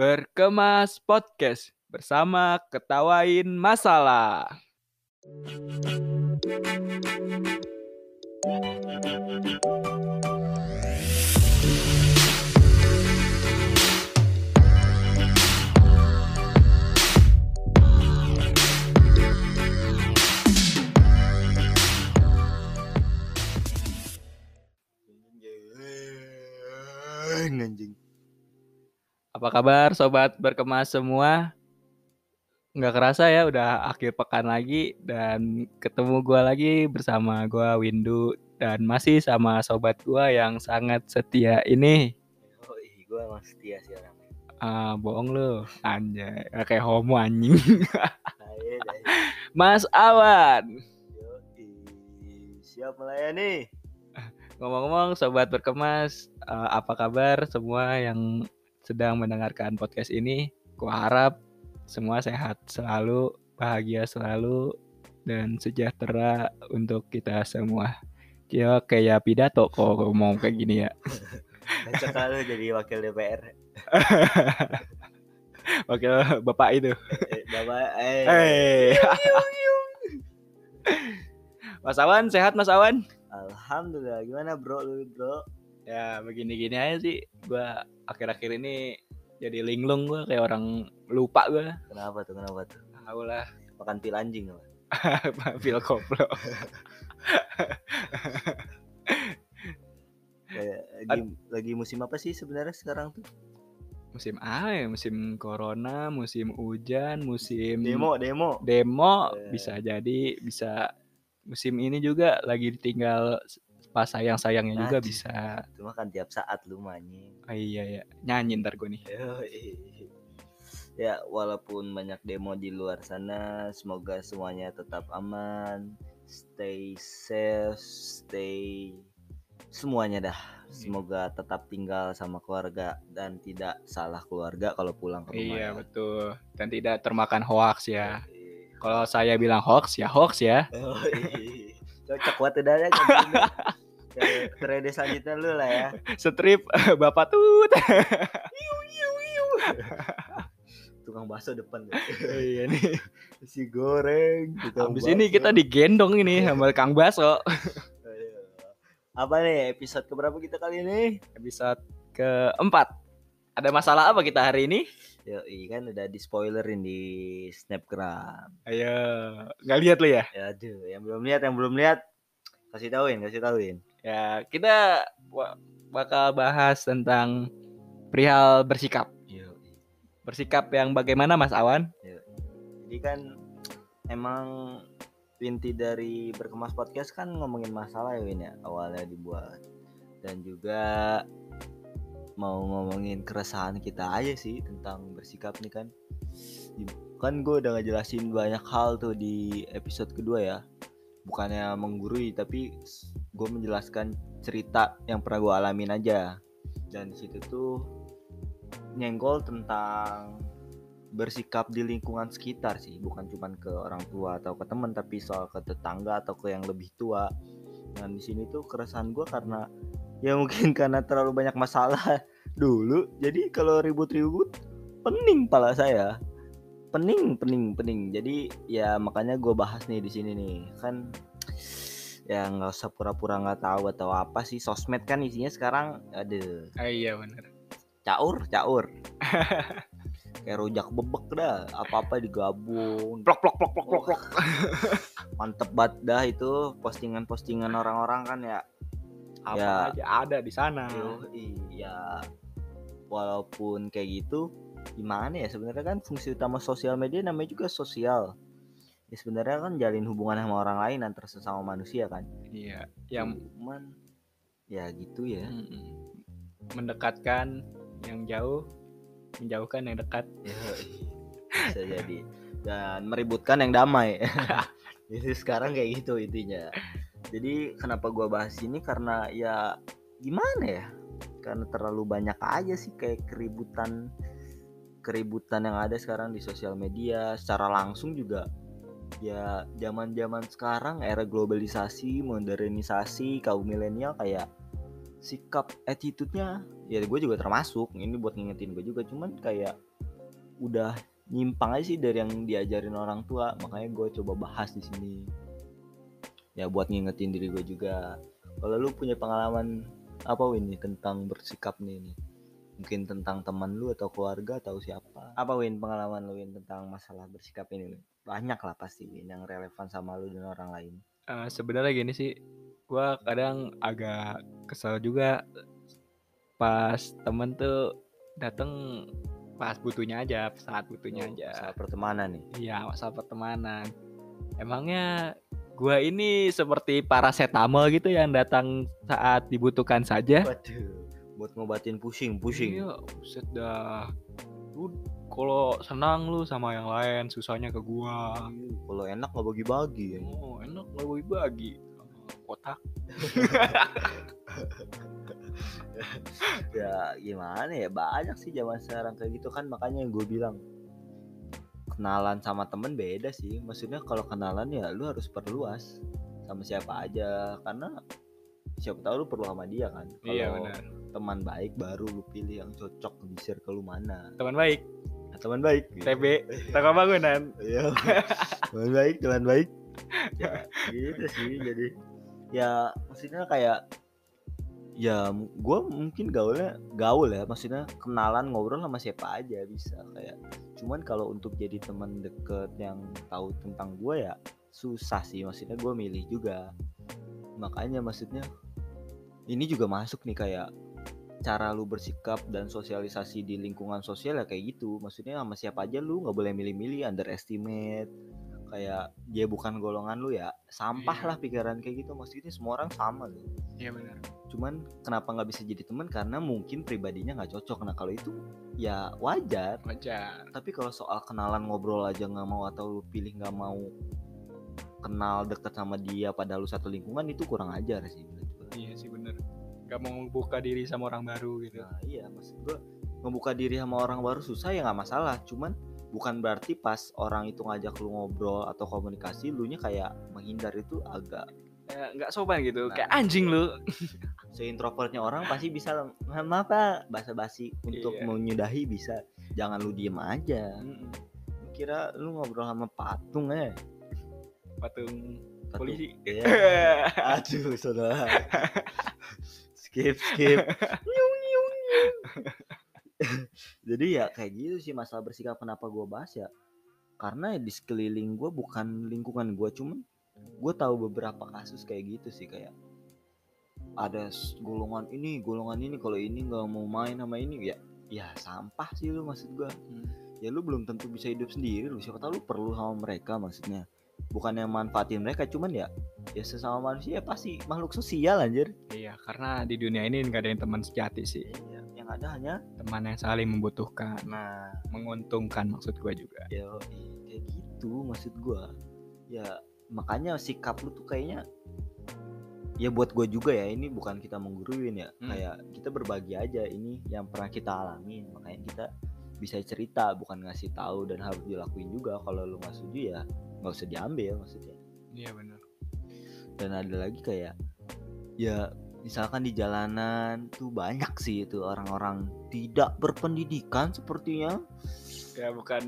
Berkemas Podcast bersama Ketawain Masalah. anjing Apa kabar sobat berkemas semua? Nggak kerasa ya udah akhir pekan lagi dan ketemu gua lagi bersama gua Windu dan masih sama sobat gua yang sangat setia ini. oh gue emang setia sih orangnya Ah, bohong lu. Anjay, kayak homo anjing. Ayo, dah. Mas Awan. Siap melayani Ngomong-ngomong sobat berkemas, eh, apa kabar semua yang sedang mendengarkan podcast ini? Gua harap semua sehat selalu, bahagia selalu, dan sejahtera untuk kita semua. Ya kayak pidato kok ngomong kayak gini ya. Kalau jadi wakil DPR Wakil bapak itu. Eh, Bapak eh Hey. Mas Awan sehat Mas Awan? Alhamdulillah gimana bro lu bro Ya begini-gini aja sih. Gua akhir-akhir ini jadi linglung gua kayak orang lupa gua. Kenapa tuh kenapa tuh Tahu lah. Makan pil anjing apa? Pil koplo. Kayak lagi, lagi musim apa sih sebenarnya sekarang tuh Musim apa ya? Musim corona, musim hujan, musim Demo demo demo Eh. bisa jadi bisa musim ini juga lagi ditinggal pas sayang-sayangnya juga bisa. Cuma kan tiap saat lu main Oh, iya ya, nyanyi ntar gue nih. Ya, walaupun banyak demo di luar sana, semoga semuanya tetap aman, stay safe, stay semuanya dah. Semoga tetap tinggal sama keluarga dan tidak salah keluarga kalau pulang ke rumah. Iya ya. betul. Dan tidak termakan hoax ya. Kalau saya bilang hoax ya hoax ya. Yoi. Cocok buat udah ya. Periode selanjutnya lu lah ya. Strip Bapak Tut. Tukang bakso depan. iya nih. Si goreng. Habis ini kita digendong ini sama Kang Baso. Apa nih episode keberapa kita kali ini? Episode keempat. Ada masalah apa kita hari ini? Yoi kan udah di spoilerin di snapgram. Ayo, nggak lihat lu ya? Ya aduh, yang belum lihat, yang belum lihat kasih tauin, kasih tauin. Ya, kita bakal bahas tentang perihal bersikap. Yoi. Bersikap yang bagaimana Mas Awan? Jadi kan emang inti dari berkemas podcast kan ngomongin masalah ya Win ya awalnya dibuat dan juga mau ngomongin keresahan kita aja sih tentang bersikap nih kan kan gue udah ngejelasin banyak hal tuh di episode kedua ya bukannya menggurui tapi gue menjelaskan cerita yang pernah gue alamin aja. Dan situ tuh nyenggol tentang bersikap di lingkungan sekitar sih. Bukan cuman ke orang tua atau ke teman tapi soal ke tetangga atau ke yang lebih tua. Dan di sini tuh keresahan gue karena ya mungkin karena terlalu banyak masalah dulu. Jadi kalau ribut-ribut pening pala saya. Pening pening pening. Jadi ya makanya gue bahas nih di sini nih. Kan ya nggak usah pura-pura nggak tahu atau apa sih sosmed kan isinya sekarang ada Ah, iya benar. caur caur kayak rujak bebek dah apa apa digabung Plok plok plok plok plok plok. mantep banget dah itu postingan-postingan orang-orang kan ya Apa Ya. aja ada di sana. Yoi, ya walaupun kayak gitu gimana ya sebenarnya kan fungsi utama sosial media namanya juga sosial ya sebenarnya kan jalin hubungan sama orang lain antar sesama manusia kan. Iya, yang cuman ya gitu ya. Mm, mendekatkan yang jauh, menjauhkan yang dekat. Yoi, bisa jadi. Dan meributkan yang damai. Jadi sekarang kayak gitu intinya. Jadi kenapa gua bahas ini? Karena ya gimana ya? Karena terlalu banyak aja sih kayak keributan keributan yang ada sekarang di sosial media. Secara langsung juga ya zaman-zaman sekarang era globalisasi modernisasi kaum milenial kayak sikap attitude-nya ya gue juga termasuk. Ini buat ngingetin gue juga. Cuman kayak udah nyimpang aja sih dari yang diajarin orang tua. Makanya gue coba bahas di sini. Ya buat ngingetin diri gue juga. Kalau lu punya pengalaman apa Win nih tentang bersikap nih, nih? Mungkin tentang teman lu atau keluarga atau siapa? Apa Win pengalaman lu Win tentang masalah bersikap ini Win banyak lah pasti yang relevan sama lu dan orang lain. Eh, sebenarnya gini sih gua kadang agak kesel juga pas temen tuh dateng pas butuhnya aja saat butuhnya Oh, aja. masalah pertemanan nih? Iya masalah pertemanan. Emangnya gua ini seperti paracetamol gitu yang datang saat dibutuhkan saja? Waduh buat ngobatin pusing pusing. Iya buset dah. Lu kalau senang lu sama yang lain susahnya ke gua. Iya, kalau enak nggak bagi-bagi ya. oh enak nggak bagi bagi kotak. Ya gimana ya? Banyak sih zaman sekarang kayak gitu kan. Makanya gue bilang kenalan sama temen beda sih. Maksudnya kalau kenalan ya lu harus perluas sama siapa aja. Karena siapa tahu lu perlu sama dia kan. Kalau iya benar. teman baik baru lu pilih yang cocok di circle lu mana. Teman baik teman baik TB tengah bangunan Iya. teman baik, teman baik. Ya, gitu sih. Jadi ya maksudnya kayak ya gue mungkin gaulnya gaul ya maksudnya kenalan ngobrol sama siapa aja bisa kayak cuman kalau untuk jadi teman deket yang tahu tentang gue ya susah sih maksudnya gue milih juga makanya maksudnya ini juga masuk nih kayak cara lu bersikap dan sosialisasi di lingkungan sosial ya kayak gitu. Maksudnya sama siapa aja lu nggak boleh milih-milih underestimate. Kayak dia bukan golongan lu ya sampah Iya. lah pikiran kayak gitu. Maksudnya semua orang sama loh iya benar. Cuman kenapa nggak bisa jadi teman? Karena mungkin pribadinya nggak cocok. Nah kalau itu ya wajar. Wajar. Tapi kalau soal kenalan ngobrol aja nggak mau atau lu pilih nggak mau kenal deket sama dia padahal lu satu lingkungan itu kurang ajar sih iya sih nggak mau membuka diri sama orang baru gitu Nah iya maksud gua ngebuka diri sama orang baru susah ya nggak masalah cuman bukan berarti pas orang itu ngajak lu ngobrol atau komunikasi lu nya kayak menghindar itu agak nggak sopan gitu Nah. kayak anjing lu seintrovertnya orang pasti bisa "Ma- maaf pak basa-basi untuk Iya. menyudahi bisa jangan lu diem aja Mm-mm. kira lu ngobrol sama patung ya patung Patung. polisi Iya. aduh saudara skip skip Nyung, nyung, nyung. jadi ya kayak gitu sih masalah bersikap kenapa gua bahas ya karena di sekeliling gua bukan lingkungan gua cuman gue tahu beberapa kasus kayak gitu sih kayak ada golongan ini golongan ini kalau ini nggak mau main sama ini ya ya sampah sih lu maksud gua Hmm. ya lu belum tentu bisa hidup sendiri lu siapa tahu lu perlu sama mereka maksudnya bukan yang manfaatin mereka cuman ya ya sesama manusia ya pasti makhluk sosial anjir. Iya karena di dunia ini nggak ada yang teman sejati sih. Iya, yang ada hanya teman yang saling membutuhkan. Nah menguntungkan maksud gua juga. Ya kayak gitu maksud gua. Ya makanya sikap lu tuh kayaknya ya buat gue juga ya ini bukan kita mengguruin ya. Hmm. kayak kita berbagi aja ini yang pernah kita alami makanya kita bisa cerita bukan ngasih tahu dan harus dilakuin juga. Kalau lu nggak setuju ya nggak usah diambil maksudnya. Iya benar. Dan ada lagi kayak ya misalkan di jalanan tuh banyak sih itu orang-orang tidak berpendidikan sepertinya. Ya bukan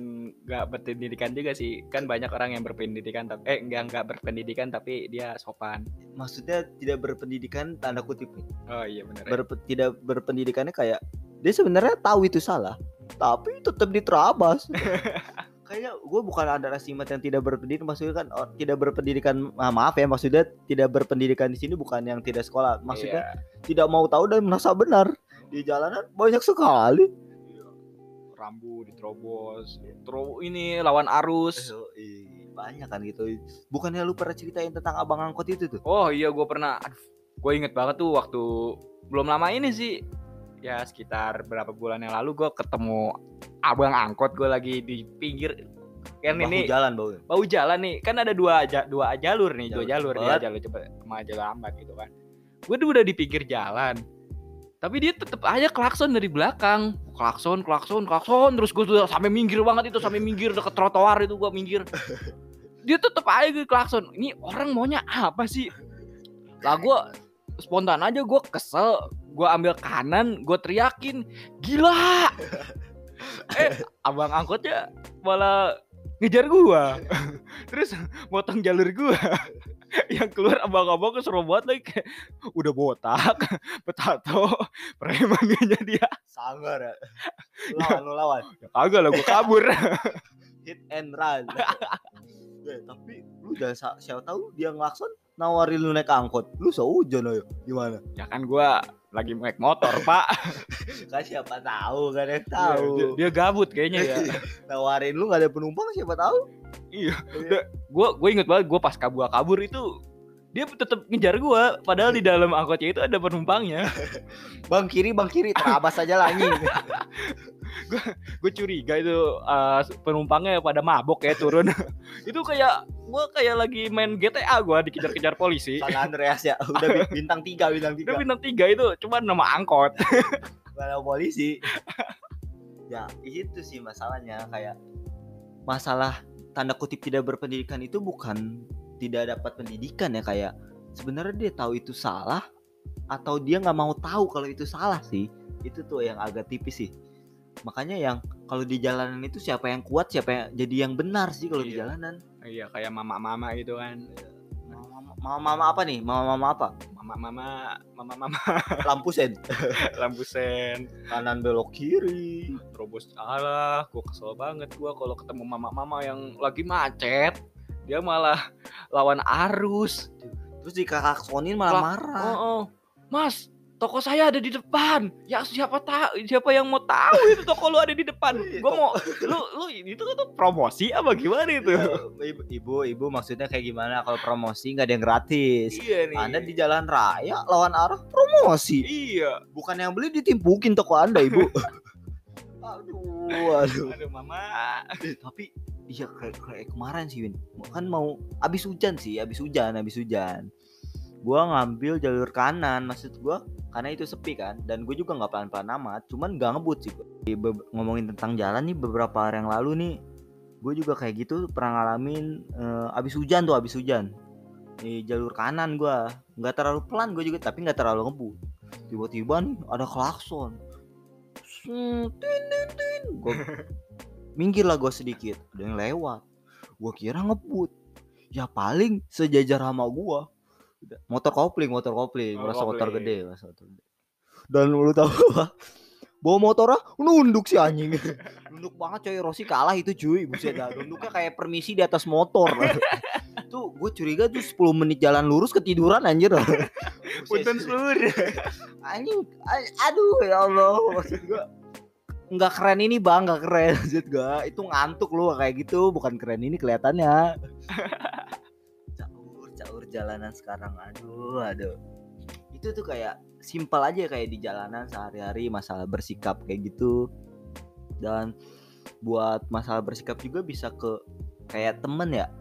nggak berpendidikan juga sih. Kan banyak orang yang berpendidikan tapi eh nggak nggak berpendidikan tapi dia sopan. Maksudnya tidak berpendidikan tanda kutip nih. Oh iya benar. Berpe- tidak berpendidikannya kayak dia sebenarnya tahu itu salah tapi tetap diterabas kayaknya gue bukan ada rasimat yang tidak berpendidikan maksudnya kan oh, tidak berpendidikan ah, maaf ya maksudnya tidak berpendidikan di sini bukan yang tidak sekolah maksudnya tidak mau tahu dan merasa benar. Di jalanan banyak sekali. Iya. rambu diterobos terus ini lawan arus. Banyak kan gitu. Bukannya lu pernah ceritain tentang abang angkot itu tuh? Oh iya gue pernah aduh gue inget banget tuh waktu belum lama ini sih ya sekitar berapa bulan yang lalu gue ketemu abang angkot gue lagi di pinggir. Kan Bahu ini jalan bau bau jalan nih. Kan ada dua aja dua jalur nih dua jalur Jalur ya cepat. jalur cepet sama jalur lambat gitu kan. Gue tuh udah di pinggir jalan. Tapi dia tetep aja klakson dari belakang. Klakson klakson klakson. Terus gue tuh sampai minggir banget itu sampai minggir deket trotoar itu gue minggir. Dia tetep aja gue klakson. Ini orang maunya apa sih? Lah gue spontan aja gue kesel gua ambil kanan gua teriakin gila eh abang angkotnya malah ngejar gua terus motong jalur gua yang keluar abang-abang keseru banget lagi kayak udah botak petato preman dia Sanggar ya. Lawan lu lawan. ya kagak lah gua kabur Hit and run. ya, tapi lu jangan siapa tahu dia ngelakson nawarin lu naik angkot. Lu seujon ayo. Gimana? ya kan gua lagi naik motor pak Kan siapa tahu, kan yang Iya, tahu. dia, dia gabut kayaknya ya nawarin lu gak ada penumpang siapa tahu. iya gue gue inget banget gue pas kabur kabur itu dia tetap ngejar gue padahal di dalam angkotnya itu ada penumpangnya Bang kiri, bang kiri, terabas aja lah anjing. gue curiga itu uh, penumpangnya pada mabok ya turun itu kayak gue kayak lagi main GTA gue dikejar-kejar polisi San Andreas ya, udah bi- bintang tiga, bintang tiga. bintang tiga itu cuma nama angkot Kalau polisi. ya itu sih masalahnya kayak masalah tanda kutip tidak berpendidikan itu bukan tidak dapat pendidikan ya kayak sebenarnya dia tahu itu salah atau dia nggak mau tahu kalau itu salah sih. Itu tuh yang agak tipis sih. Makanya yang kalau di jalanan itu siapa yang kuat siapa yang jadi yang benar sih kalau di Iya. jalanan. Iya kayak mama-mama gitu kan. Mama mama mama apa nih? Mama mama apa? Mama-mama mama-mama. Lampu sen. Lampu sen. Kanan belok kiri. Terobos alah gue kesel banget gue kalau ketemu mama-mama yang lagi macet dia malah lawan arus. Terus dikakaksonin malah Lah, marah. oh, oh. mas toko saya ada di depan. Ya siapa tahu siapa yang mau tahu itu toko lu ada di depan. Gue mau lu lu itu tuh promosi apa gimana itu? Ya, ibu, ibu ibu maksudnya kayak gimana? Kalau promosi nggak ada yang gratis. Iya nih. Anda di jalan raya lawan arah promosi. Iya. Bukan yang beli ditimpukin toko anda ibu. Aduh aduh. Aduh mama. Eh, tapi iya kayak, kayak kemarin sih Win. Kan mau abis hujan sih abis hujan abis hujan. Gua ngambil jalur kanan maksud gua karena itu sepi kan dan gue juga nggak pelan-pelan amat cuman nggak ngebut sih be- ngomongin tentang jalan nih beberapa hari yang lalu nih gue juga kayak gitu pernah ngalamin eh, abis hujan tuh abis hujan. Di jalur kanan gua nggak terlalu pelan gue juga tapi nggak terlalu ngebut. Tiba-tiba nih ada klakson. Tin, tin, tin. minggir lah gue sedikit. Ada yang lewat. Gue kira ngebut. Ya paling sejajar sama gue motor kopling motor kopling. Oh, merasa motor gede merasa motor gede. Dan lu tahu apa bawa motornya nunduk si anjing. Nunduk banget coy Rossi kalah itu cuy buset dah. Nunduknya kayak permisi di atas motor. Tuh gue curiga tuh 10 menit jalan lurus ketiduran anjir. Punten seluruh. Anjing aduh ya Allah. Maksud gua nggak keren ini bang nggak keren. Maksud gua itu ngantuk lu kayak gitu. Bukan keren ini kelihatannya. Caur caur jalanan sekarang. Aduh aduh. Itu tuh kayak simpel aja kayak di jalanan sehari-hari masalah bersikap kayak gitu. Dan buat masalah bersikap juga bisa ke kayak temen ya.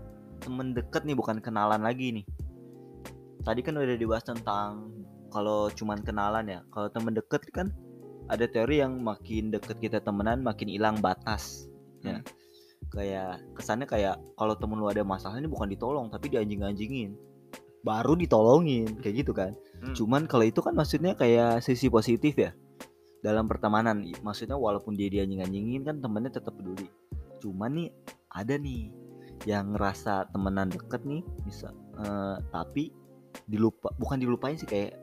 Temen deket nih bukan kenalan lagi nih. Tadi kan udah dibahas tentang kalau cuman kenalan ya. Kalau temen deket kan ada teori yang makin deket kita temenan makin hilang batas. Ya. Kayak kesannya kayak kalau temen lu ada masalah ini bukan ditolong tapi dianjing-anjingin. Baru ditolongin kayak gitu kan. Hmm. cuman kalau itu kan maksudnya kayak sisi positif ya dalam pertemanan. Maksudnya walaupun dia dianjing-anjingin kan temennya tetap peduli. Cuman nih ada nih yang ngerasa temenan deket nih bisa eh, tapi dilupa bukan dilupain sih kayak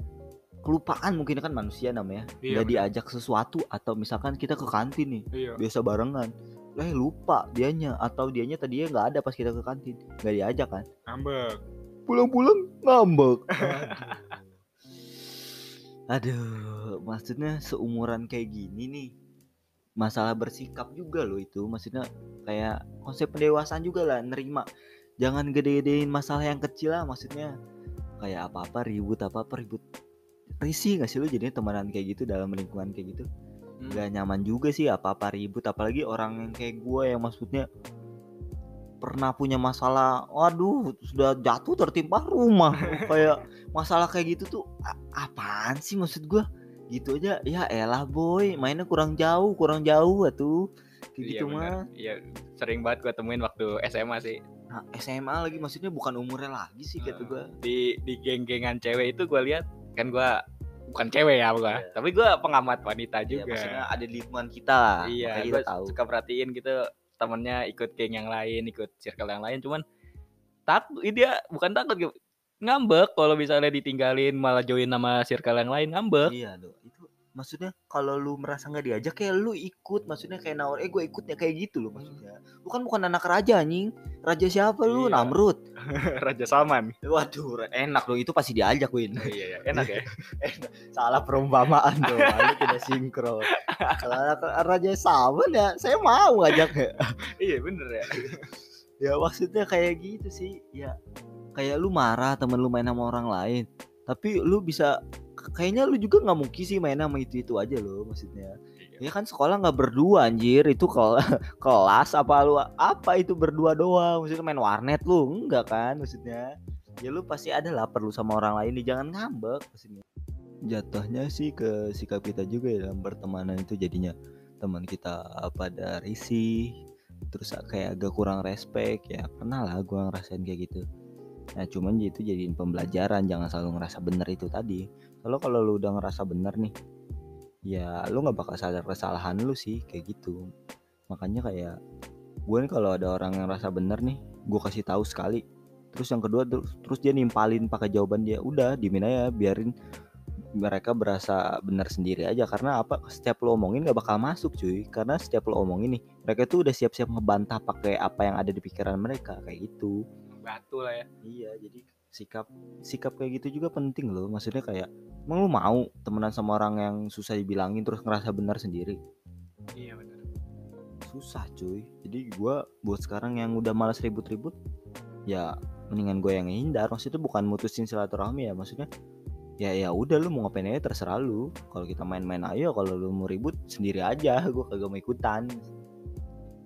kelupaan mungkin kan manusia namanya Iya, nggak diajak sesuatu atau misalkan kita ke kantin nih iya. biasa barengan. Eh lupa dianya atau dianya tadinya nggak ada pas kita ke kantin. Nggak diajak kan? Ngambek. Pulang-pulang ngambek. Aduh maksudnya seumuran kayak gini nih masalah bersikap juga loh itu. Maksudnya kayak konsep pendewasaan juga lah nerima. Jangan gede-gedein masalah yang kecil lah maksudnya. Kayak apa-apa ribut apa-apa ribut risih gak sih lu jadinya temenan kayak gitu dalam lingkungan kayak gitu? Hmm. nggak nyaman juga sih apa-apa ribut apalagi orang yang kayak gue yang maksudnya pernah punya masalah waduh sudah jatuh tertimpa rumah. Kayak masalah kayak gitu tuh apaan sih maksud gue gitu aja ya elah boy mainnya kurang jauh kurang jauh kayak Iya gitu mah. Iya sering banget gue temuin waktu SMA sih. Nah, SMA lagi maksudnya bukan umurnya lagi sih kata Heeh. gue di di geng-gengan cewek itu gue lihat kan gue bukan cewek ya gua. Iya. Tapi gua pengamat wanita Iya, juga. maksudnya ada di lingkungan kita lah Iya, makanya gue tahu suka perhatiin gitu temennya ikut geng yang lain, ikut circle yang lain, cuman takut dia bukan takut gitu. Ngambek kalau misalnya ditinggalin malah join sama circle yang lain ngambek. iya loh itu maksudnya kalau lu merasa nggak diajak kayak lu ikut. Maksudnya kayak nawar eh gue ikutnya kayak gitu loh maksudnya. Lu kan bukan anak raja anjing. Raja siapa lu? Iya. Namrud. Raja Salman. waduh enak loh. Itu pasti diajak Win. Iya, iya, enak ya. salah perumpamaan tuh lu tidak sinkron. Kalau anak raja Salman ya saya mau ngajak. Iya, bener ya. ya maksudnya kayak gitu sih. Ya kayak lu marah temen lu main sama orang lain. Tapi lu bisa kayaknya lu juga nggak mungkin sih main sama itu itu aja loh maksudnya. Ya kan sekolah nggak berdua anjir. Itu kel kelas apa lu apa itu berdua doang? Maksudnya main warnet lu? Enggak kan maksudnya. Ya lu pasti ada lah perlu sama orang lain nih jangan ngambek maksudnya. Jatuhnya sih ke sikap kita juga ya dalam pertemanan itu jadinya teman kita pada risih terus kayak agak kurang respect. Ya pernah lah gua ngerasain kayak gitu. Nah cuman itu jadiin pembelajaran jangan selalu ngerasa bener itu tadi kalau kalau lu udah ngerasa bener nih ya lu nggak bakal sadar kesalahan lu sih kayak gitu. Makanya kayak gue nih kalau ada orang yang ngerasa bener nih gue kasih tahu sekali. Terus yang kedua terus, terus dia nimpalin pakai jawaban dia udah dimin aja biarin mereka berasa benar sendiri aja. Karena apa? Setiap lo omongin gak bakal masuk cuy. Karena setiap lo omongin nih mereka tuh udah siap-siap ngebantah pakai apa yang ada di pikiran mereka kayak gitu. Batu lah ya. Iya, jadi sikap sikap kayak gitu juga penting loh. Maksudnya kayak emang lu mau temenan sama orang yang susah dibilangin terus ngerasa benar sendiri? Iya, bener. Susah cuy. Jadi gua buat sekarang yang udah malas ribut-ribut ya mendingan gue yang hindar. Maksudnya bukan mutusin silaturahmi ya, maksudnya ya ya udah lu mau ngapain aja terserah lu. Kalau kita main-main ayo, kalau lu mau ribut sendiri aja. Gua kagak mau ikutan.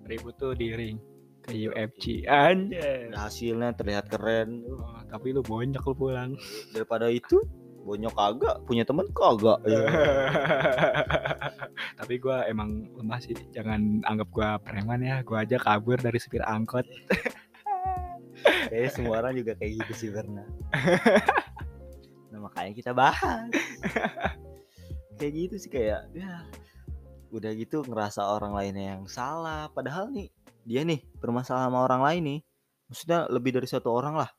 Ribut tuh di ring ke UFC anjay. Udah hasilnya terlihat keren. Oh, tapi lu bonyak lu pulang. Daripada itu bonyok kagak, punya temen kagak. Ya. tapi gua emang lemah sih. Jangan anggap gua preman ya. Gua aja kabur dari supir angkot. Kayaknya semua orang juga kayak gitu sih Berna. nah makanya kita bahas. kayak gitu sih kayak ya udah gitu ngerasa orang lainnya yang salah. Padahal nih dia nih bermasalah sama orang lain nih. Maksudnya lebih dari satu orang lah.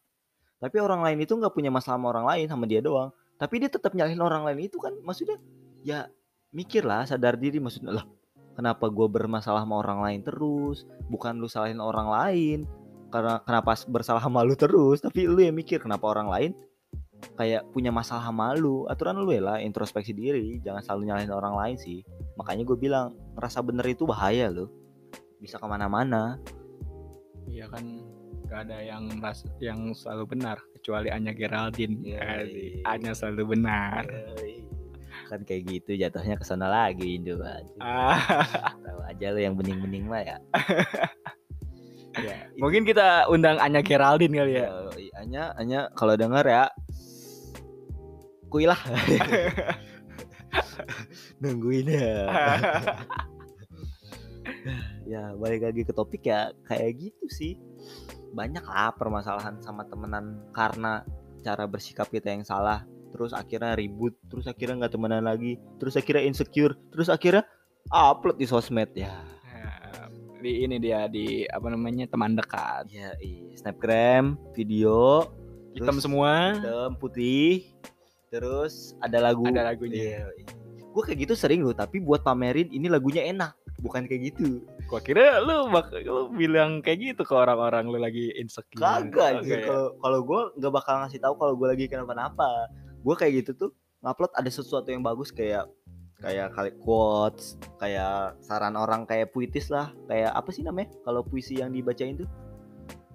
Tapi orang lain itu nggak punya masalah sama orang lain sama dia doang. Tapi dia tetap nyalahin orang lain itu kan maksudnya ya mikir lah sadar diri maksudnya lah kenapa gue bermasalah sama orang lain terus bukan lu salahin orang lain karena kenapa bersalah sama lu terus tapi lu yang mikir kenapa orang lain kayak punya masalah sama lu aturan lu ya lah introspeksi diri jangan selalu nyalahin orang lain sih makanya gue bilang ngerasa bener itu bahaya loh bisa ke mana-mana Iya kan gak ada yang ras yang selalu benar kecuali Anya Geraldine. Iya, Asik. iya. Anya selalu benar. kan kayak gitu jatuhnya ke sana lagi Indo Ah, tahu aja lu yang bening-bening mah ya ya itu- mungkin kita undang Anya Geraldine kali ya. Ya, hanya hanya kalau denger ya kuilah nungguin ya ya balik lagi ke topik ya kayak gitu sih banyak lah permasalahan sama temenan karena cara bersikap kita yang salah terus akhirnya ribut terus akhirnya nggak temenan lagi terus akhirnya insecure terus akhirnya upload di sosmed ya Nah, di ini dia di apa namanya teman dekat. ya iya. snapgram video Hitam terus- semua. hitam putih terus ada lagu Ada lagunya. gue kayak gitu sering loh tapi buat pamerin ini lagunya enak bukan kayak gitu Gua kira lu bak lu bilang kayak gitu ke orang-orang lu lagi insecure. kagak anjir. kalau kalau gue nggak bakal ngasih tahu kalau gue lagi kenapa-napa. Gue kayak gitu tuh ngupload ada sesuatu yang bagus kayak kayak kali quotes kayak saran orang kayak puitis lah. Kayak apa sih namanya? Kalau puisi yang dibacain tuh.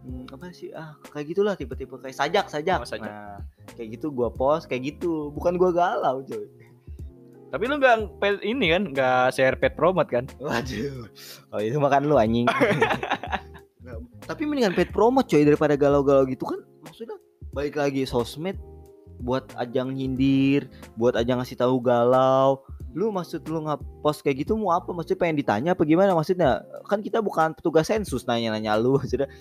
Hmm, apa sih? Ah kayak gitulah tipe-tipe kayak sajak sajak. Oh, sajak. nah kayak gitu gua post kayak gitu. Bukan gua galau coy Tapi lu nggak ini kan nggak share pet promote kan? Waduh, kalau itu makan lu anjing. Nggak, Tapi mendingan paid promote coy daripada galau-galau gitu kan. Maksudnya balik lagi sosmed buat ajang nyindir, buat ajang ngasih tahu galau. Lu maksud lu nge-post kayak gitu mau apa? Maksudnya pengen ditanya apa gimana maksudnya? Kan kita bukan petugas sensus nanya-nanya lu maksudnya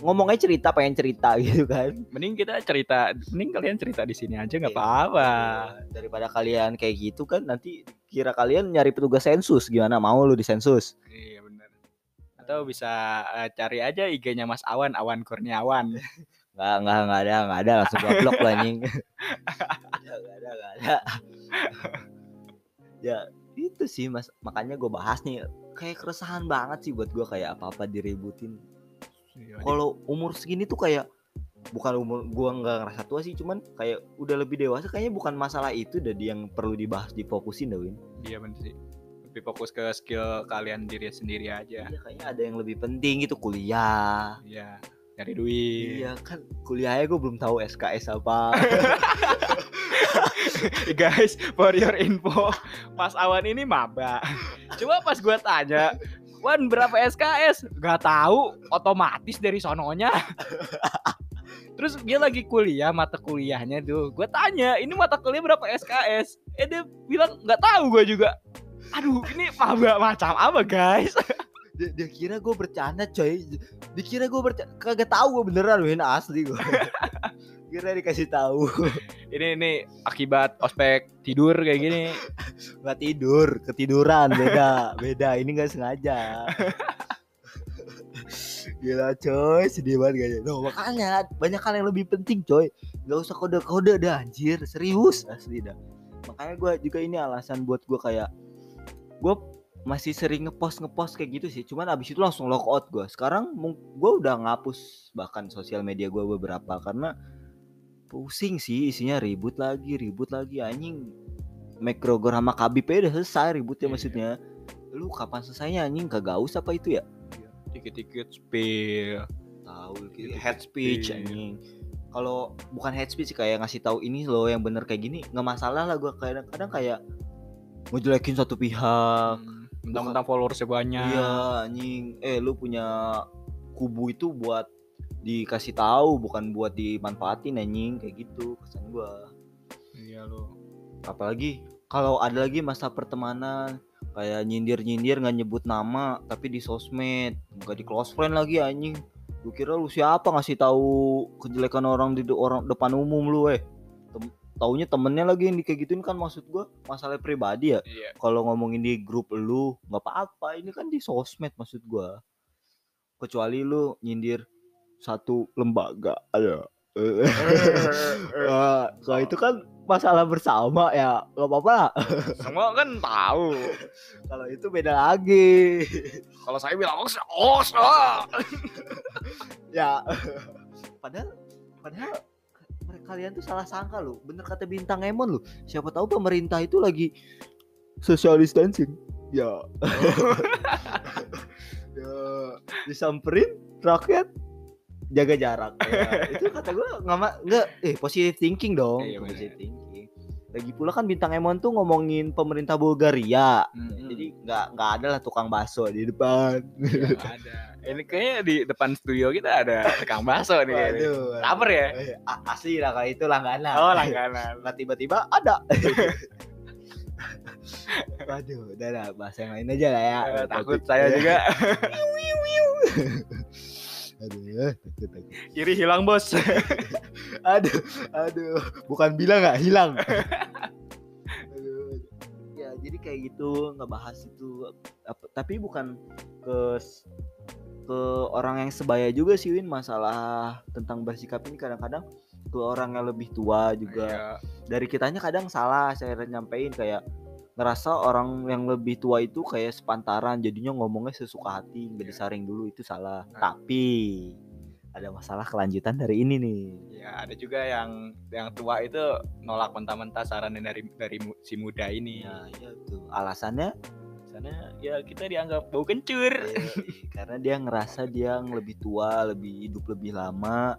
ngomongnya cerita pengen cerita gitu kan Mending kita cerita, mending kalian cerita di sini aja nggak Iya. apa-apa. daripada kalian kayak gitu kan nanti kira kalian nyari petugas sensus gimana mau lu di sensus Iya benar. Atau bisa eh, cari aja IG-nya Mas Awan, Awan Kurniawan. nggak nggak nggak ada nggak ada langsung gua blok lu anjing nggak ada nggak ada nggak ada ya itu sih mas makanya gue bahas nih kayak keresahan banget sih buat gue kayak apa apa diributin kalau umur segini tuh kayak bukan umur gua nggak ngerasa tua sih cuman kayak udah lebih dewasa kayaknya bukan masalah itu dari yang perlu dibahas difokusin dah Win Iya bener sih. Lebih fokus ke skill kalian diri sendiri aja. Iya kayaknya ada yang lebih penting gitu kuliah Iya. Nyari duit. iya kan kuliahnya gue belum tahu SKS apa Guys, for your info, Mas Awan ini maba. Coba pas gua tanya, Wan berapa SKS? Gak tahu, otomatis dari sononya. Terus dia lagi kuliah, mata kuliahnya tuh. Gue tanya, ini mata kuliah berapa SKS? Eh dia bilang nggak tahu gue juga. Aduh, ini maba macam apa guys? dia, dia kira gue bercanda coy dikira gue bercanda kagak tahu gue beneran Win asli gue kira dikasih tahu. Ini ini akibat ospek tidur kayak gini. nggak tidur ketiduran beda beda. Ini nggak sengaja. Gila coy. Sedih banget kayaknya no, makanya banyak hal yang lebih penting coy. Nggak usah kode kode dah anjir. Serius. Asli dah. Makanya gue juga ini alasan buat gue kayak gue masih sering ngepost ngepost kayak gitu sih. Cuman abis itu langsung lock out gue sekarang gue udah ngapus bahkan sosial media gue beberapa. Karena pusing sih isinya ribut lagi ribut lagi anjing McGregor sama Khabib ya udah selesai ributnya Iya. maksudnya lu kapan selesainya anjing kagak aus apa itu ya Dikit-dikit spill. tahu Gitu, head speech iya. anjing kalau bukan head speech kayak ngasih tahu ini loh yang bener kayak gini nggak masalah lah gue kadang-kadang kayak ngejelekin satu pihak Hmm, Mentang-mentang followersnya banyak. iya anjing eh lu punya kubu itu buat dikasih tahu bukan buat dimanfaatin anjing. Kayak gitu kesan gua. Iya lo. apalagi kalau ada lagi masa pertemanan kayak nyindir-nyindir nggak nyebut nama tapi di sosmed. Nggak di close friend lagi anjing. Lu kira lu siapa ngasih tahu kejelekan orang di de- orang depan umum lu eh? Tem- taunya temennya lagi yang kayak gituin kan maksud gua masalah pribadi ya? Iya. kalau ngomongin di grup lu nggak apa-apa. Ini kan di sosmed maksud gua. Kecuali lu nyindir satu lembaga ada Eh, kalau itu kan masalah bersama ya nggak apa-apa lah. Semua kan tahu. kalau itu beda lagi. Kalau saya bilang oh, oh, oh. ya. Padahal padahal kalian tuh salah sangka loh. Bener kata bintang Emon loh. Siapa tahu pemerintah itu lagi social distancing. Ya. Ya. Disamperin rakyat jaga jarak Ya, itu kata gue nggak nggak eh positive thinking dong Iya, bener. positive thinking lagi pula kan bintang Emon tuh ngomongin pemerintah Bulgaria Hmm. jadi nggak nggak ada lah tukang bakso di depan Nggak ada. Ini kayaknya di depan studio kita ada tukang bakso nih. Waduh, Lapar ya? Eh, a- asli lah kalau itu langganan Oh langganan. Nggak tiba-tiba ada Waduh, udah lah bahas yang lain aja lah ya. Eh, takut saya juga. Aduh, takut, takut. Iri hilang bos. Aduh, aduh, bukan bilang nggak hilang. aduh. Ya, jadi kayak gitu ngebahas itu apa, tapi bukan ke ke orang yang sebaya juga sih Win masalah tentang bersikap ini kadang-kadang ke orang yang lebih tua juga Iya. dari kitanya kadang salah saya nyampein kayak ngerasa orang yang lebih tua itu kayak sepantaran jadinya ngomongnya sesuka hati nggak Iya. disaring dulu itu salah Nah. tapi ada masalah kelanjutan dari ini nih Ya ada juga yang yang tua itu nolak mentah-mentah saran dari dari si muda ini. ya iya tuh alasannya Sana ya kita dianggap bau kencur. Yoi, karena dia ngerasa dia yang lebih tua lebih hidup lebih lama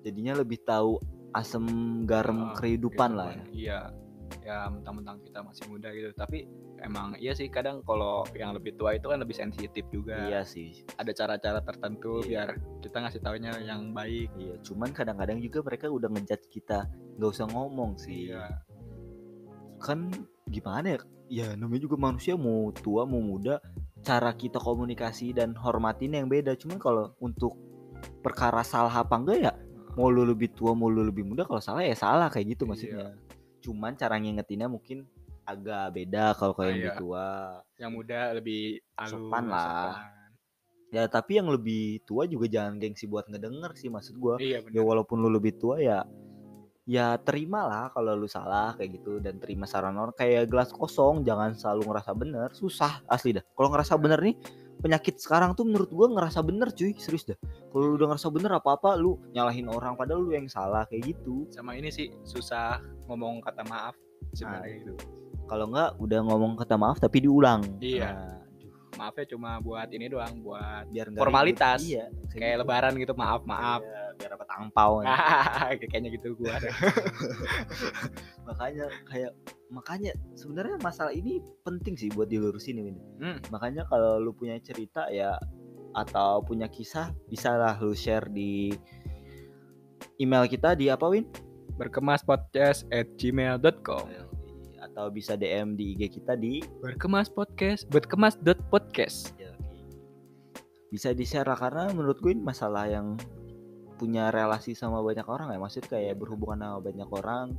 jadinya lebih tahu asam garam Ah, kehidupan Gitu lah kan. Iya. Ya mentang-mentang kita masih muda gitu. Tapi emang iya sih kadang kalau yang lebih tua itu kan lebih sensitif juga. iya sih Ada cara-cara tertentu Iya. biar kita ngasih taunya yang baik. iya cuman kadang-kadang juga mereka udah ngejudge kita nggak usah ngomong sih Iya. kan gimana ya ya namanya juga manusia mau tua mau muda cara kita komunikasi dan hormatin yang beda cuman kalau untuk perkara salah apa enggak ya mau lu lebih tua mau lu lebih muda kalau salah ya salah kayak gitu Iya. Cuman cara ngingetinnya mungkin agak beda kalau kayak yang Iya. lebih tua yang muda lebih halus, Sopan lah. sopan. ya tapi yang lebih tua juga jangan gengsi buat ngedenger sih maksud gua iya ya walaupun lu lebih tua ya ya terima lah kalau lu salah kayak gitu dan terima saran orang kayak gelas kosong jangan selalu ngerasa bener susah asli dah kalau ngerasa bener nih penyakit sekarang tuh menurut gua ngerasa bener cuy. Serius dah. Kalau lu udah ngerasa bener apa apa lu nyalahin orang padahal lu yang salah kayak gitu. Sama ini sih susah ngomong kata maaf sebenarnya. Itu. Kalau nggak udah ngomong kata maaf tapi diulang. Iya. Nah, aduh, maafnya cuma buat ini doang buat biar Formalitas. iya kayak lebaran gitu maaf maaf. Iya, biar dapat angpau ya. kayaknya gitu gua. Makanya kayak makanya sebenarnya masalah ini penting sih buat dilurusin ini Hmm. makanya kalau lu punya cerita ya atau punya kisah bisa lah lu share di email kita di apa Win? Berkemas podcast at gmail.com atau bisa DM di IG kita di berkemas podcast berkemas dot podcast. Bisa di share lah karena menurut gue ini masalah yang punya relasi sama banyak orang ya. Maksud kayak berhubungan sama banyak orang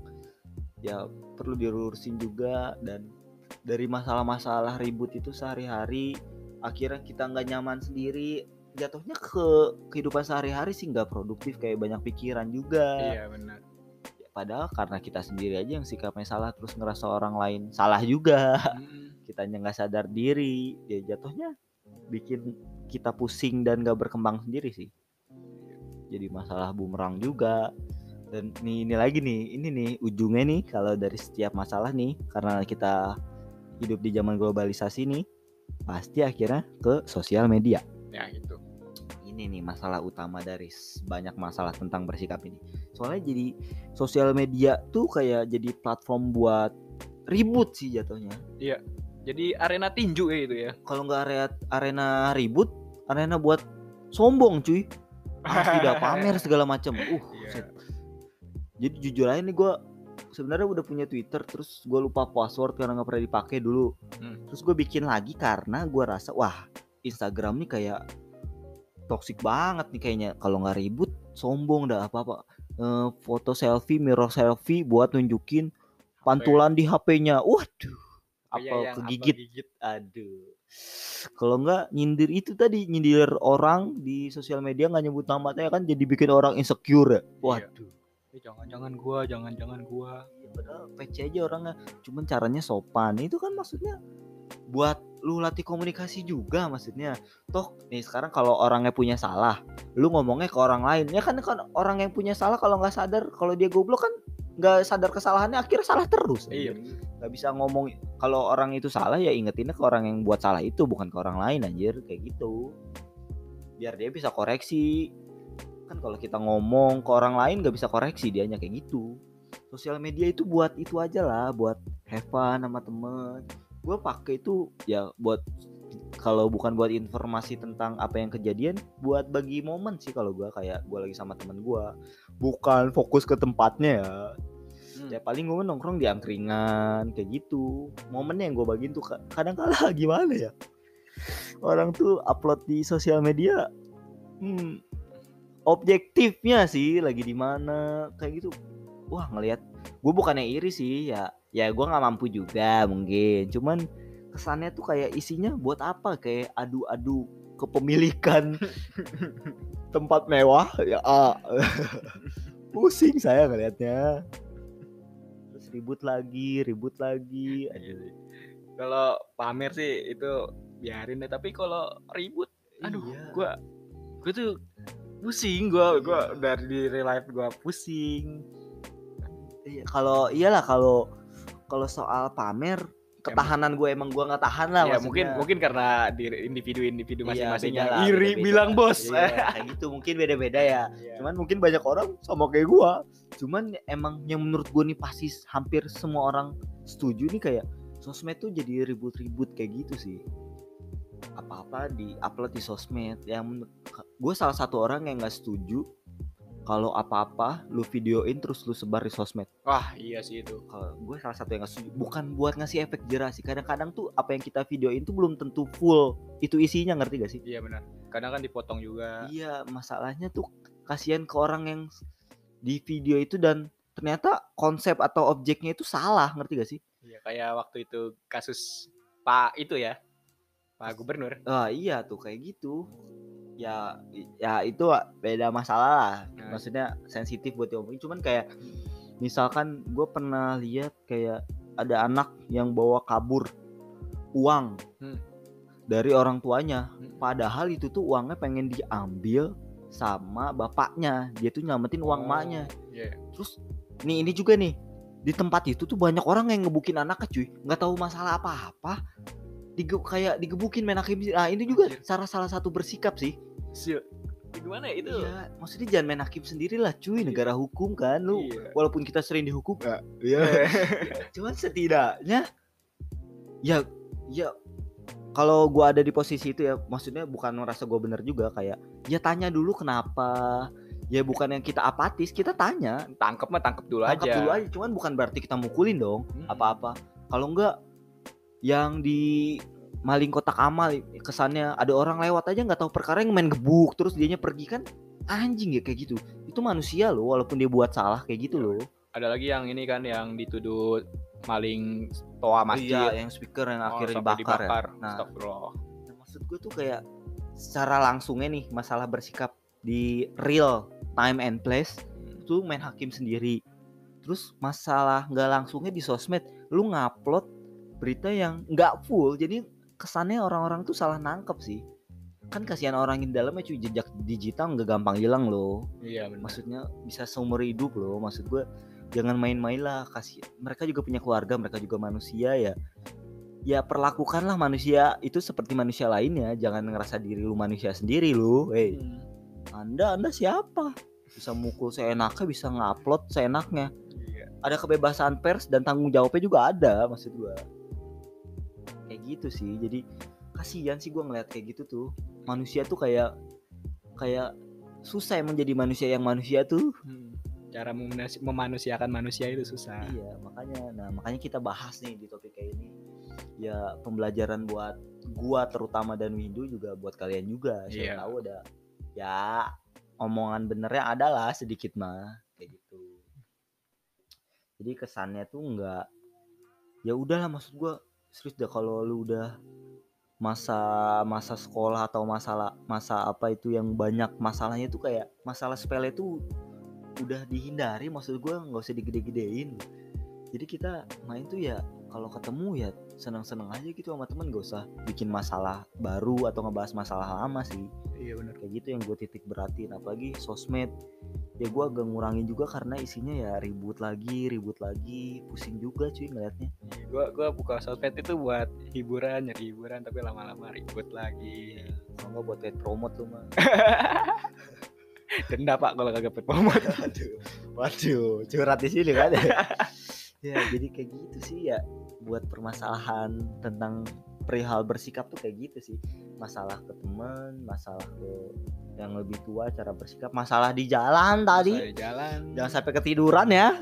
ya perlu dilurusin juga. Dan dari masalah-masalah ribut itu sehari-hari akhirnya kita nggak nyaman sendiri. Jatuhnya ke kehidupan sehari-hari sih nggak produktif kayak banyak pikiran juga. Iya benar padahal karena kita sendiri aja yang sikapnya salah terus ngerasa orang lain salah juga. Hmm. kitanya nggak sadar diri ya jatuhnya bikin kita pusing dan gak berkembang sendiri sih. Jadi masalah bumerang juga. Dan nih ini lagi nih ini nih ujungnya nih kalau dari setiap masalah nih karena kita hidup di zaman globalisasi nih pasti akhirnya ke sosial media. Ya gitu ini nih masalah utama dari banyak masalah tentang bersikap ini soalnya jadi sosial media tuh kayak jadi platform buat ribut sih jatuhnya jadi arena tinju kayak gitu ya kalau nggak area arena ribut arena buat sombong cuy pasti dah pamer segala macam uh Iya. set. jadi jujur aja nih gue sebenarnya udah punya twitter terus gue lupa password karena nggak pernah dipakai dulu Hmm. terus gue bikin lagi karena gue rasa wah instagram nih kayak toxic banget nih kayaknya kalau nggak ribut sombong dah apa apa foto selfie mirror selfie buat nunjukin pantulan di HP-nya waduh apa yang kegigit gigit Aduh. Kalau nggak nyindir itu tadi nyindir orang di sosial media nggak nyebut namanya kan jadi bikin orang insecure ya. Waduh. Eh, jangan-jangan gua jangan-jangan gua Ya, padahal PC aja orangnya cuman caranya sopan. Itu kan maksudnya buat lu latih komunikasi juga maksudnya. Toh nih sekarang kalau orangnya punya salah, lu ngomongnya ke orang lain. Ya kan kan orang yang punya salah kalau nggak sadar kalau dia goblok kan nggak sadar kesalahannya akhirnya salah terus. iya nggak bisa ngomong kalau orang itu salah ya ingetinnya ke orang yang buat salah itu bukan ke orang lain anjir kayak gitu biar dia bisa koreksi kan kalau kita ngomong ke orang lain nggak bisa koreksi dianya kayak gitu sosial media itu buat itu aja lah buat have fun sama temen gue pakai itu ya buat kalau bukan buat informasi tentang apa yang kejadian buat bagi momen sih kalau gue kayak gue lagi sama temen gue bukan fokus ke tempatnya ya. Hmm. ya paling gue nongkrong di angkringan kayak gitu. Momennya yang gue bagiin tuh ka- kadang kala gimana ya? Orang tuh upload di sosial media hmm, objektifnya sih lagi di mana kayak gitu. Wah ngelihat gue bukannya iri sih ya ya gue nggak mampu juga mungkin. Cuman kesannya tuh kayak isinya buat apa? Kayak adu-adu kepemilikan tempat mewah? Ya ah. pusing saya ngelihatnya terus ribut lagi ribut lagi. Iya sih. kalau pamer sih itu biarin deh. Tapi kalau ribut aduh Iya. gua gua tuh pusing. Gua gua dari di real life gua pusing. Iya, kalau iyalah kalau kalau soal pamer ketahanan gue emang gue nggak tahan lah ya maksudnya. mungkin mungkin karena di individu-individu Iya, masing-masing beda yang lah, iri beda-beda. bilang bos. Iya, kayak gitu mungkin beda-beda ya. Cuman mungkin banyak orang sama kayak gue cuman emang yang menurut gue nih pasti hampir semua orang setuju nih kayak sosmed tuh jadi ribut-ribut kayak gitu sih. Apa-apa di upload di sosmed. Yang gue salah satu orang yang nggak setuju kalau apa-apa lu videoin terus lu sebar di sosmed Wah, iya sih itu. kalau gue salah satu yang setuju bukan buat ngasih efek jerah sih kadang-kadang tuh apa yang kita videoin tuh belum tentu full itu isinya ngerti gak sih Iya benar. Kadang kan dipotong juga. iya masalahnya tuh kasihan ke orang yang di video itu dan ternyata konsep atau objeknya itu salah ngerti gak sih Iya, kayak waktu itu kasus Pak itu ya. Pak Gubernur. ah iya tuh kayak gitu ya ya itu beda masalah lah Nah. maksudnya sensitif buat diomongin cuman kayak misalkan gue pernah lihat kayak ada anak yang bawa kabur uang Hmm. dari orang tuanya Hmm. padahal itu tuh uangnya pengen diambil sama bapaknya dia tuh nyelamatin uang Oh, emaknya Iya. terus nih ini juga nih di tempat itu tuh banyak orang yang ngebukin anaknya cuy nggak tahu masalah apa-apa Dige kayak digebukin main hakim nah ini juga Anjir. cara salah satu bersikap sih Sil. Gimana ya itu? Iya, maksudnya jangan main hakim sendiri lah cuy, negara hukum kan lu. Iya. Walaupun kita sering dihukum ya. Iya. Cuman setidaknya ya ya kalau gua ada di posisi itu ya, maksudnya bukan merasa gua bener juga kayak ya tanya dulu kenapa. Ya bukan yang kita apatis, kita tanya. Tangkep mah tangkep dulu Tangkap aja. dulu aja, cuman bukan berarti kita mukulin dong Mm-mm. apa-apa. Kalau enggak yang di maling kotak amal kesannya ada orang lewat aja nggak tahu perkara yang main gebuk terus dianya pergi kan anjing ya kayak gitu itu manusia loh walaupun dia buat salah kayak gitu Iya. loh Ada lagi yang ini kan yang dituduh maling toa iya masjid. yang speaker yang Oh, akhirnya sampai dibakar, ya dibakar. Nah. Nah, maksud gue tuh kayak secara langsungnya nih masalah bersikap di real time and place Hmm. itu main hakim sendiri terus masalah nggak langsungnya di sosmed lu ngupload berita yang nggak full jadi kesannya orang-orang tuh salah nangkep sih. Kan kasihan orang yang dalamnya cuy jejak digital nggak gampang hilang loh. Iya benar. maksudnya bisa seumur hidup loh maksud gue jangan main-main lah kasih mereka juga punya keluarga mereka juga manusia ya. Ya perlakukanlah manusia itu seperti manusia lainnya jangan ngerasa diri lu manusia sendiri lu hey Hmm. anda anda siapa? Bisa mukul seenaknya bisa ngupload seenaknya. Iya. ada kebebasan pers dan tanggung jawabnya juga ada maksud gua kayak gitu sih. Jadi kasihan sih gua ngeliat kayak gitu tuh. Manusia tuh kayak kayak susah emang jadi manusia yang manusia tuh. Hmm. Cara memanus- memanusiakan manusia itu susah. iya makanya. Nah makanya kita bahas nih di topik kayak ini. Ya pembelajaran buat gua terutama dan Windu juga buat kalian juga. Siapa Iya. tahu ada ya omongan benernya adalah sedikit mah kayak gitu. Jadi kesannya tuh nggak ya udahlah maksud gua serius dah kalau lu udah masa masa sekolah atau masalah masa apa itu yang banyak masalahnya tuh kayak masalah sepele tuh udah dihindari maksud gua nggak usah digede-gedein. Jadi kita main tuh ya kalau ketemu ya seneng-seneng aja gitu sama temen gak usah bikin masalah baru atau ngebahas masalah lama sih. Iya benar. kayak gitu yang gue titik beratin apalagi sosmed ya gue agak ngurangin juga karena isinya ya ribut lagi ribut lagi pusing juga cuy ngeliatnya Gua gua buka sosmed itu buat hiburan, nyari hiburan tapi lama-lama ribut lagi. kalau nggak buat kayak promote tuh mah Denda Pak kalau kagak promote. waduh waduh curhat di sini kan ya jadi kayak gitu sih ya buat permasalahan tentang perihal bersikap tuh kayak gitu sih. Masalah ke teman masalah ke yang lebih tua cara bersikap masalah di jalan tadi. Saya jalan. jangan sampai ketiduran ya.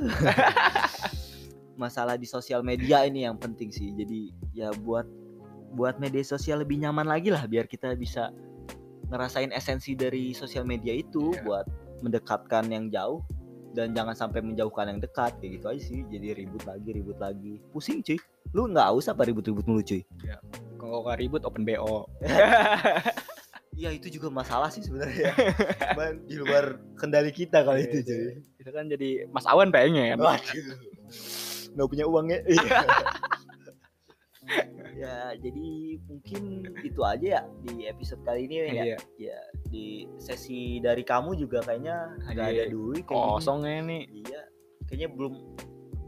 Masalah di sosial media ini yang penting sih. Jadi ya buat buat media sosial lebih nyaman lagi lah biar kita bisa ngerasain esensi dari sosial media itu Iya. buat mendekatkan yang jauh dan jangan sampai menjauhkan yang dekat kayak gitu aja sih. Jadi ribut lagi ribut lagi. Pusing cuy lu nggak usah apa ribut-ribut mulu cuy Kalau nggak ribut open BO. Iya itu juga masalah sih sebenarnya cuman di luar kendali kita kalau Iya, itu iya. cuy Itu kan jadi Mas Awan pengen. Waduh. Nggak punya uangnya. ya, jadi mungkin itu aja ya di episode kali ini ya. Iya. Ya, di sesi dari kamu juga kayaknya nggak ada Iya. duit. Kosongnya nih. Iya. Kayaknya belum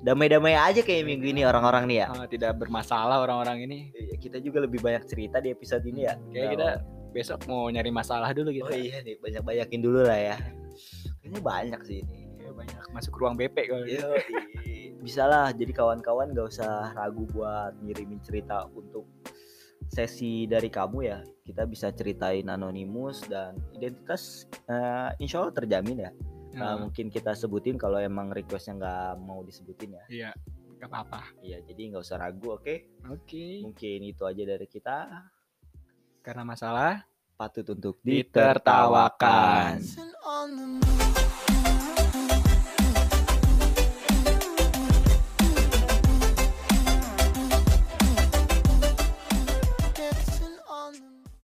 damai-damai aja kayak minggu ini orang-orang nih ya. Tidak bermasalah orang-orang ini. Iya, kita juga lebih banyak cerita di episode ini ya. Kayak kita besok mau nyari masalah dulu gitu. Oh iya nih, banyak-banyakin dulu lah ya. Kayaknya banyak sih ini. Ya, banyak masuk ruang BP kalau gitu. Iya, bisa lah. Jadi kawan-kawan gak usah ragu buat ngirimin cerita untuk sesi dari kamu ya. Kita bisa ceritain anonimus dan identitas eh, insya Allah terjamin ya nah, hmm. mungkin kita sebutin kalau emang requestnya nggak mau disebutin ya iya nggak apa-apa iya jadi nggak usah ragu oke okay? oke okay. mungkin itu aja dari kita karena masalah patut untuk ditertawakan, ditertawakan.